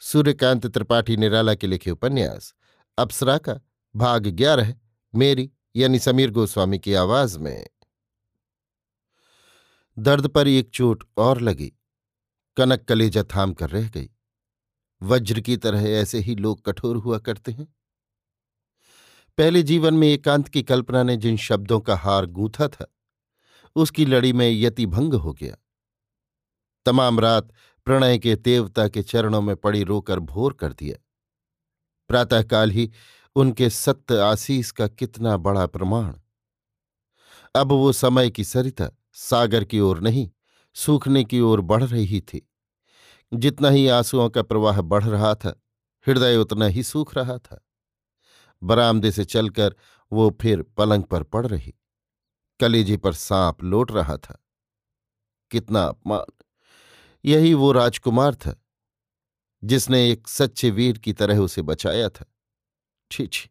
सूर्यकांत त्रिपाठी निराला के लिखे उपन्यास अप्सरा का भाग ग्यारह, मेरी, यानी समीर गोस्वामी की आवाज़ में। दर्द पर एक चोट और लगी, कनक कलेजा थाम कर रह गई। वज्र की तरह ऐसे ही लोग कठोर हुआ करते हैं। पहले जीवन में एकांत की कल्पना ने जिन शब्दों का हार गूंथा था, उसकी लड़ी में यति भंग हो गया। तमाम रात प्रणय के देवता के चरणों में पड़ी रोकर भोर कर दिया प्रातःकाल ही उनके सत्य आशीष का कितना बड़ा प्रमाण। अब वो समय की सरिता सागर की ओर नहीं, सूखने की ओर बढ़ रही थी। जितना ही आंसुओं का प्रवाह बढ़ रहा था, हृदय उतना ही सूख रहा था। बरामदे से चलकर वो फिर पलंग पर पड़ रही। कलेजे पर सांप लौट रहा था। कितना अपमान। यही वो राजकुमार था, जिसने एक सच्चे वीर की तरह उसे बचाया था। छी छी,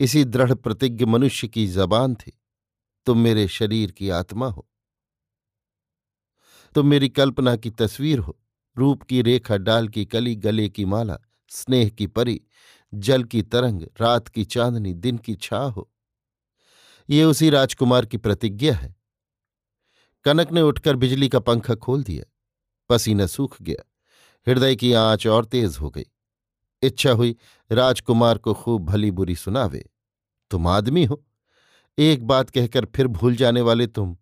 इसी दृढ़ प्रतिज्ञ मनुष्य की जबान थी। तुम मेरे शरीर की आत्मा हो। तुम मेरी कल्पना की तस्वीर हो। रूप की रेखा, डाल की कली, गले की माला, स्नेह की परी, जल की तरंग, रात की चांदनी, दिन की छा हो। ये उसी राजकुमार की प्रतिज्ञा है। कनक ने उठकर बिजली का पंखा खोल दिया। पसीना सूख गया। हृदय की आँच और तेज हो गई। इच्छा हुई, राजकुमार को खूब भली बुरी सुनावे। तुम आदमी हो। एक बात कहकर फिर भूल जाने वाले तुम।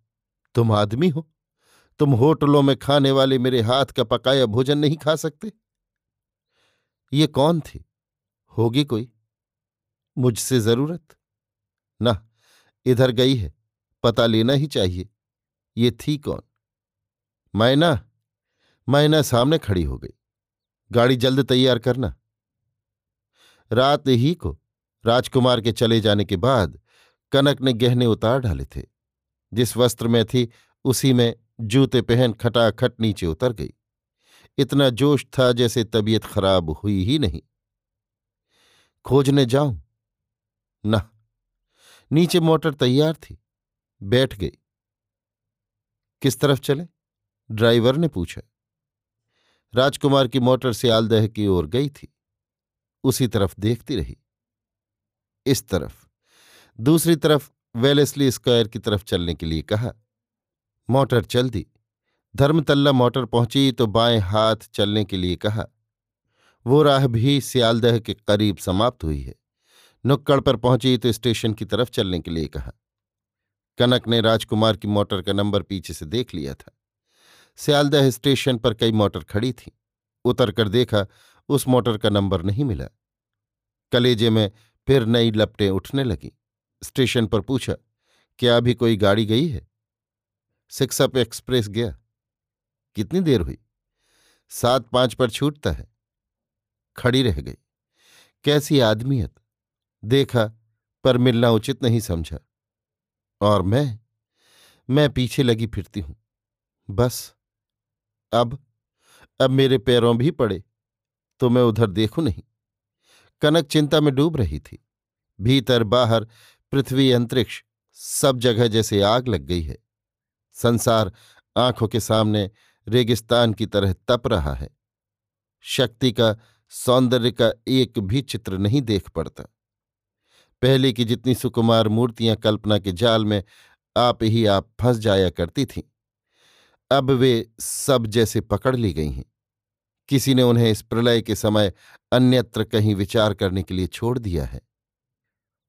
तुम आदमी हो। तुम होटलों में खाने वाले मेरे हाथ का पकाया भोजन नहीं खा सकते। ये कौन थी? होगी कोई। मुझसे ज़रूरत? ना, इधर गई है। पता लेना ही चाहिए। ये थी कौन? मैना मैना सामने खड़ी हो गई। गाड़ी जल्द तैयार करना। रात ही को राजकुमार के चले जाने के बाद कनक ने गहने उतार डाले थे। जिस वस्त्र में थी, उसी में जूते पहन खटाखट नीचे उतर गई। इतना जोश था जैसे तबीयत खराब हुई ही नहीं। खोजने जाऊँ? न। नीचे मोटर तैयार थी। बैठ गई। किस तरफ़ चले? ड्राइवर ने पूछा। राजकुमार की मोटर सियालदह की ओर गई थी। उसी तरफ़ देखती रही। इस तरफ़। दूसरी तरफ़ वेलेस्ली स्क्वायर की तरफ़ चलने के लिए कहा, मोटर चल दी। धर्मतल्ला मोटर पहुँची तो बाएँ हाथ चलने के लिए कहा, वो राह भी सियालदह के करीब समाप्त हुई है। नुक्कड़ पर पहुँची तो स्टेशन की तरफ़ चलने के लिए कहा। कनक ने राजकुमार की मोटर का नंबर पीछे से देख लिया था। सियालदह स्टेशन पर कई मोटर खड़ी थी। उतर कर देखा, उस मोटर का नंबर नहीं मिला। कलेजे में फिर नई लपटें उठने लगी। स्टेशन पर पूछा, क्या अभी कोई गाड़ी गई है? सिक्सअप एक्सप्रेस गया। कितनी देर हुई? सात पाँच पर छूटता है। खड़ी रह गई। कैसी आदमियत देखा, पर मिलना उचित नहीं समझा। और मैं? मैं पीछे लगी फिरती हूँ। बस। अब अब मेरे पैरों भी पड़े तो मैं उधर देखूँ नहीं। कनक चिंता में डूब रही थी। भीतर, बाहर, पृथ्वी अंतरिक्ष, सब जगह जैसे आग लग गई है। संसार आँखों के सामने रेगिस्तान की तरह तप रहा है। शक्ति का, सौंदर्य का एक भी चित्र नहीं देख पड़ता। पहले की जितनी सुकुमार मूर्तियाँ कल्पना के जाल में आप ही आप फंस जाया करती थीं। अब वे सब जैसे पकड़ ली गई हैं। किसी ने उन्हें इस प्रलय के समय अन्यत्र कहीं विचार करने के लिए छोड़ दिया है।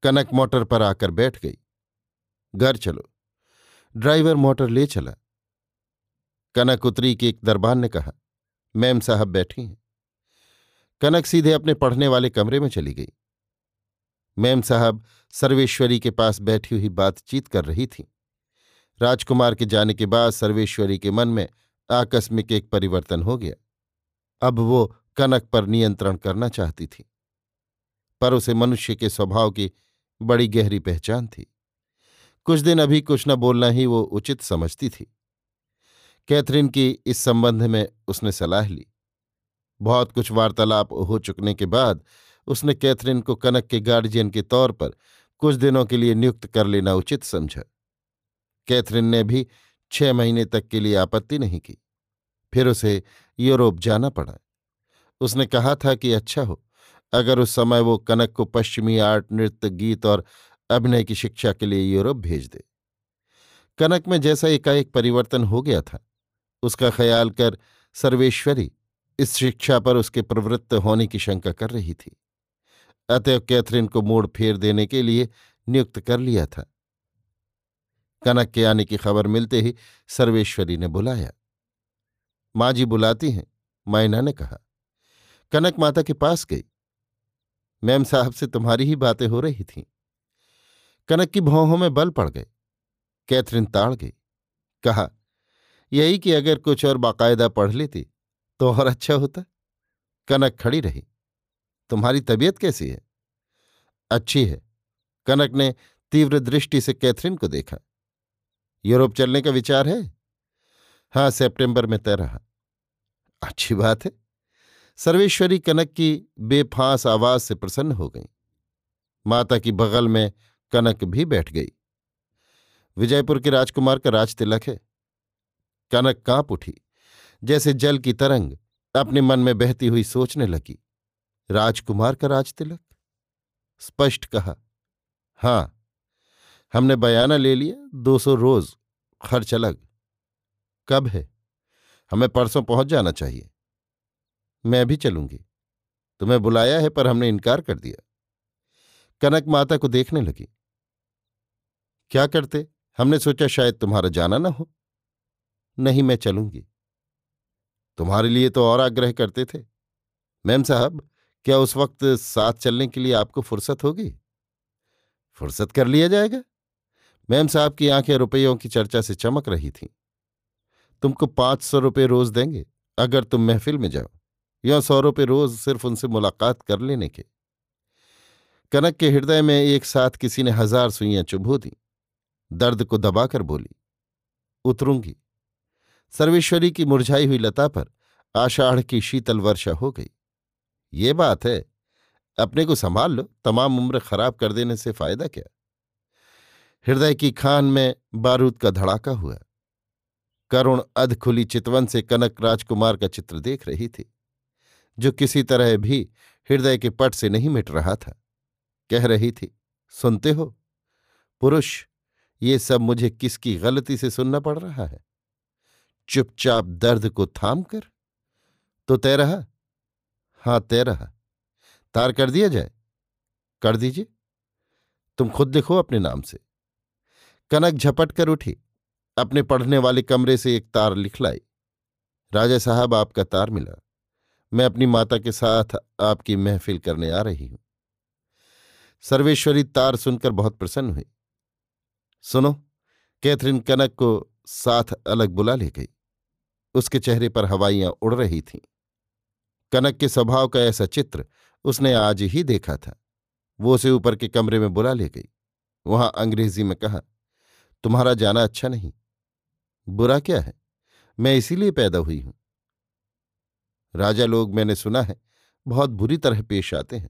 कनक मोटर पर आकर बैठ गई। घर चलो। ड्राइवर मोटर ले चला। कनक उतरी के एक दरबान ने कहा, मैम साहब बैठी हैं। कनक सीधे अपने पढ़ने वाले कमरे में चली गई। मैम साहब सर्वेश्वरी के पास बैठी हुई बातचीत कर रही थी। राजकुमार के जाने के बाद सर्वेश्वरी के मन में आकस्मिक एक परिवर्तन हो गया। अब वो कनक पर नियंत्रण करना चाहती थी, पर उसे मनुष्य के स्वभाव की बड़ी गहरी पहचान थी। कुछ दिन अभी कुछ न बोलना ही वो उचित समझती थी। कैथरीन की इस संबंध में उसने सलाह ली। बहुत कुछ वार्तालाप हो चुकने के बाद उसने कैथरीन को कनक के गार्जियन के तौर पर कुछ दिनों के लिए नियुक्त कर लेना उचित समझा। कैथरीन ने भी छह महीने तक के लिए आपत्ति नहीं की। फिर उसे यूरोप जाना पड़ा। उसने कहा था कि अच्छा हो, अगर उस समय वो कनक को पश्चिमी आर्ट, नृत्य, गीत और अभिनय की शिक्षा के लिए यूरोप भेज दे। कनक में जैसा एकाएक परिवर्तन हो गया था, उसका ख्याल कर सर्वेश्वरी इस शिक्षा पर उसके प्रवृत्त होने की शंका कर रही थी। अतएव कैथरीन को मोड़ फेर देने के लिए नियुक्त कर लिया था। कनक के आने की खबर मिलते ही सर्वेश्वरी ने बुलाया। माँ जी बुलाती हैं मायना ने कहा, कनक माता के पास गई। मैम साहब से तुम्हारी ही बातें हो रही थीं। कनक की भौहों में बल पड़ गए, कैथरीन ताड़ गई। कहा, यही कि अगर कुछ और बाकायदा पढ़ लेती तो और अच्छा होता। कनक खड़ी रही, तुम्हारी तबीयत कैसी है? अच्छी है। कनक ने तीव्र दृष्टि से कैथरीन को देखा। यूरोप चलने का विचार है? हाँ सितंबर में तय रहा। अच्छी बात है। सर्वेश्वरी कनक की बेफांस आवाज़ से प्रसन्न हो गई। माता की बगल में कनक भी बैठ गई। विजयपुर के राजकुमार का राज तिलक है। कनक काँप उठी। जैसे जल की तरंग अपने मन में बहती हुई सोचने लगी। राजकुमार का राज तिलक? स्पष्ट कहा, हाँ हमने बयाना ले लिया, दो सौ रोज, खर्च अलग। कब है? हमें परसों पहुँच जाना चाहिए। मैं भी चलूँगी। तुम्हें बुलाया है पर हमने इनकार कर दिया। कनक माता को देखने लगी। क्या करते? हमने सोचा शायद तुम्हारा जाना ना हो। नहीं, मैं चलूँगी। तुम्हारे लिए तो और आग्रह करते थे। मैम साहब, क्या उस वक्त साथ चलने के लिए आपको फुर्सत होगी? फुर्सत कर लिया जाएगा। मैम साहब की आँखें रुपयों की चर्चा से चमक रही थीं। तुमको पाँच सौ रुपये रोज देंगे, अगर तुम महफिल में जाओ, या सौ रुपये रोज सिर्फ़ उनसे मुलाकात कर लेने के। कनक के हृदय में एक साथ किसी ने हज़ार सुइयाँ चुभो दी। दर्द को दबाकर बोली, उतरूँगी। सर्वेश्वरी की मुरझाई हुई लता पर आषाढ़ की शीतल वर्षा हो गई। ये बात है, अपने को संभाल लो, तमाम उम्र खराब कर देने से फ़ायदा क्या? हृदय की खान में बारूद का धड़ाका हुआ। करुण अध खुली चितवन से कनक राजकुमार का चित्र देख रही थी, जो किसी तरह भी हृदय के पट से नहीं मिट रहा था। कह रही थी, सुनते हो, पुरुष, ये सब मुझे किसकी गलती से सुनना पड़ रहा है? चुपचाप दर्द को थाम कर? तो तय रहा हाँ तय रहा तार कर दिया जाए। कर दीजिए। तुम खुद लिखो अपने नाम से। कनक झपट कर उठी, अपने पढ़ने वाले कमरे से एक तार लिख लाई राजा साहब, आपका तार मिला। मैं अपनी माता के साथ आपकी महफिल करने आ रही हूँ। सर्वेश्वरी तार सुनकर बहुत प्रसन्न हुई। सुनो, कैथरीन कनक को साथ अलग बुला ले गई। उसके चेहरे पर हवाइयाँ उड़ रही थीं। कनक के स्वभाव का ऐसा चित्र उसने आज ही देखा था। वो उसे ऊपर के कमरे में बुला ले गई। वहाँ अंग्रेज़ी में कहा तुम्हारा जाना अच्छा नहीं। बुरा क्या है? मैं इसीलिए पैदा हुई हूँ। राजा लोग मैंने सुना है, बहुत बुरी तरह पेश आते हैं।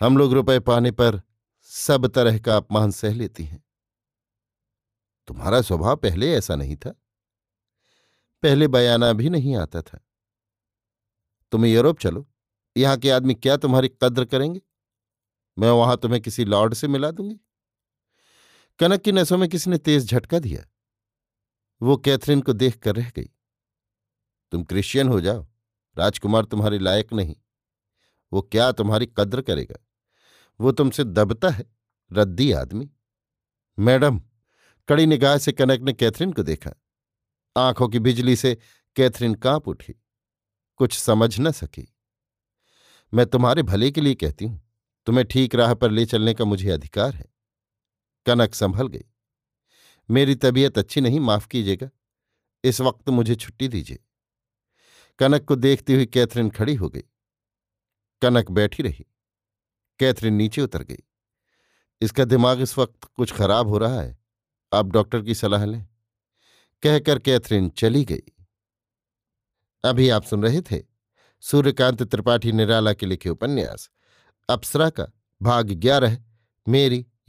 हम लोग रुपए पाने पर सब तरह का अपमान सह लेती हैं। तुम्हारा स्वभाव पहले ऐसा नहीं था। पहले बयाना भी नहीं आता था। तुम यूरोप चलो। यहाँ के आदमी क्या तुम्हारी कद्र करेंगे? मैं वहाँ तुम्हें किसी लॉर्ड से मिला दूँगी। कनक की नसों में किसी ने तेज झटका दिया। वो कैथरीन को देख कर रह गई। तुम क्रिश्चियन हो जाओ, राजकुमार तुम्हारे लायक नहीं। वो क्या तुम्हारी कद्र करेगा? वो तुमसे दबता है, रद्दी आदमी। मैडम, कड़ी निगाह से कनक ने कैथरीन को देखा। आँखों की बिजली से कैथरीन काँप उठी। कुछ समझ न सकी। मैं तुम्हारे भले के लिए कहती हूँ, तुम्हें ठीक राह पर ले चलने का मुझे अधिकार है। कनक संभल गई। मेरी तबीयत अच्छी नहीं, माफ़ कीजिएगा। इस वक्त मुझे छुट्टी दीजिए। कनक को देखती हुई कैथरीन खड़ी हो गई। कनक बैठी रही। कैथरीन नीचे उतर गई। इसका दिमाग इस वक्त कुछ खराब हो रहा है। आप डॉक्टर की सलाह लें। कहकर कैथरीन चली गई। अभी आप सुन रहे थे सूर्यकांत त्रिपाठी निराला के लिखे उपन्यास, अप्सरा का भाग ग्यारह, मेरी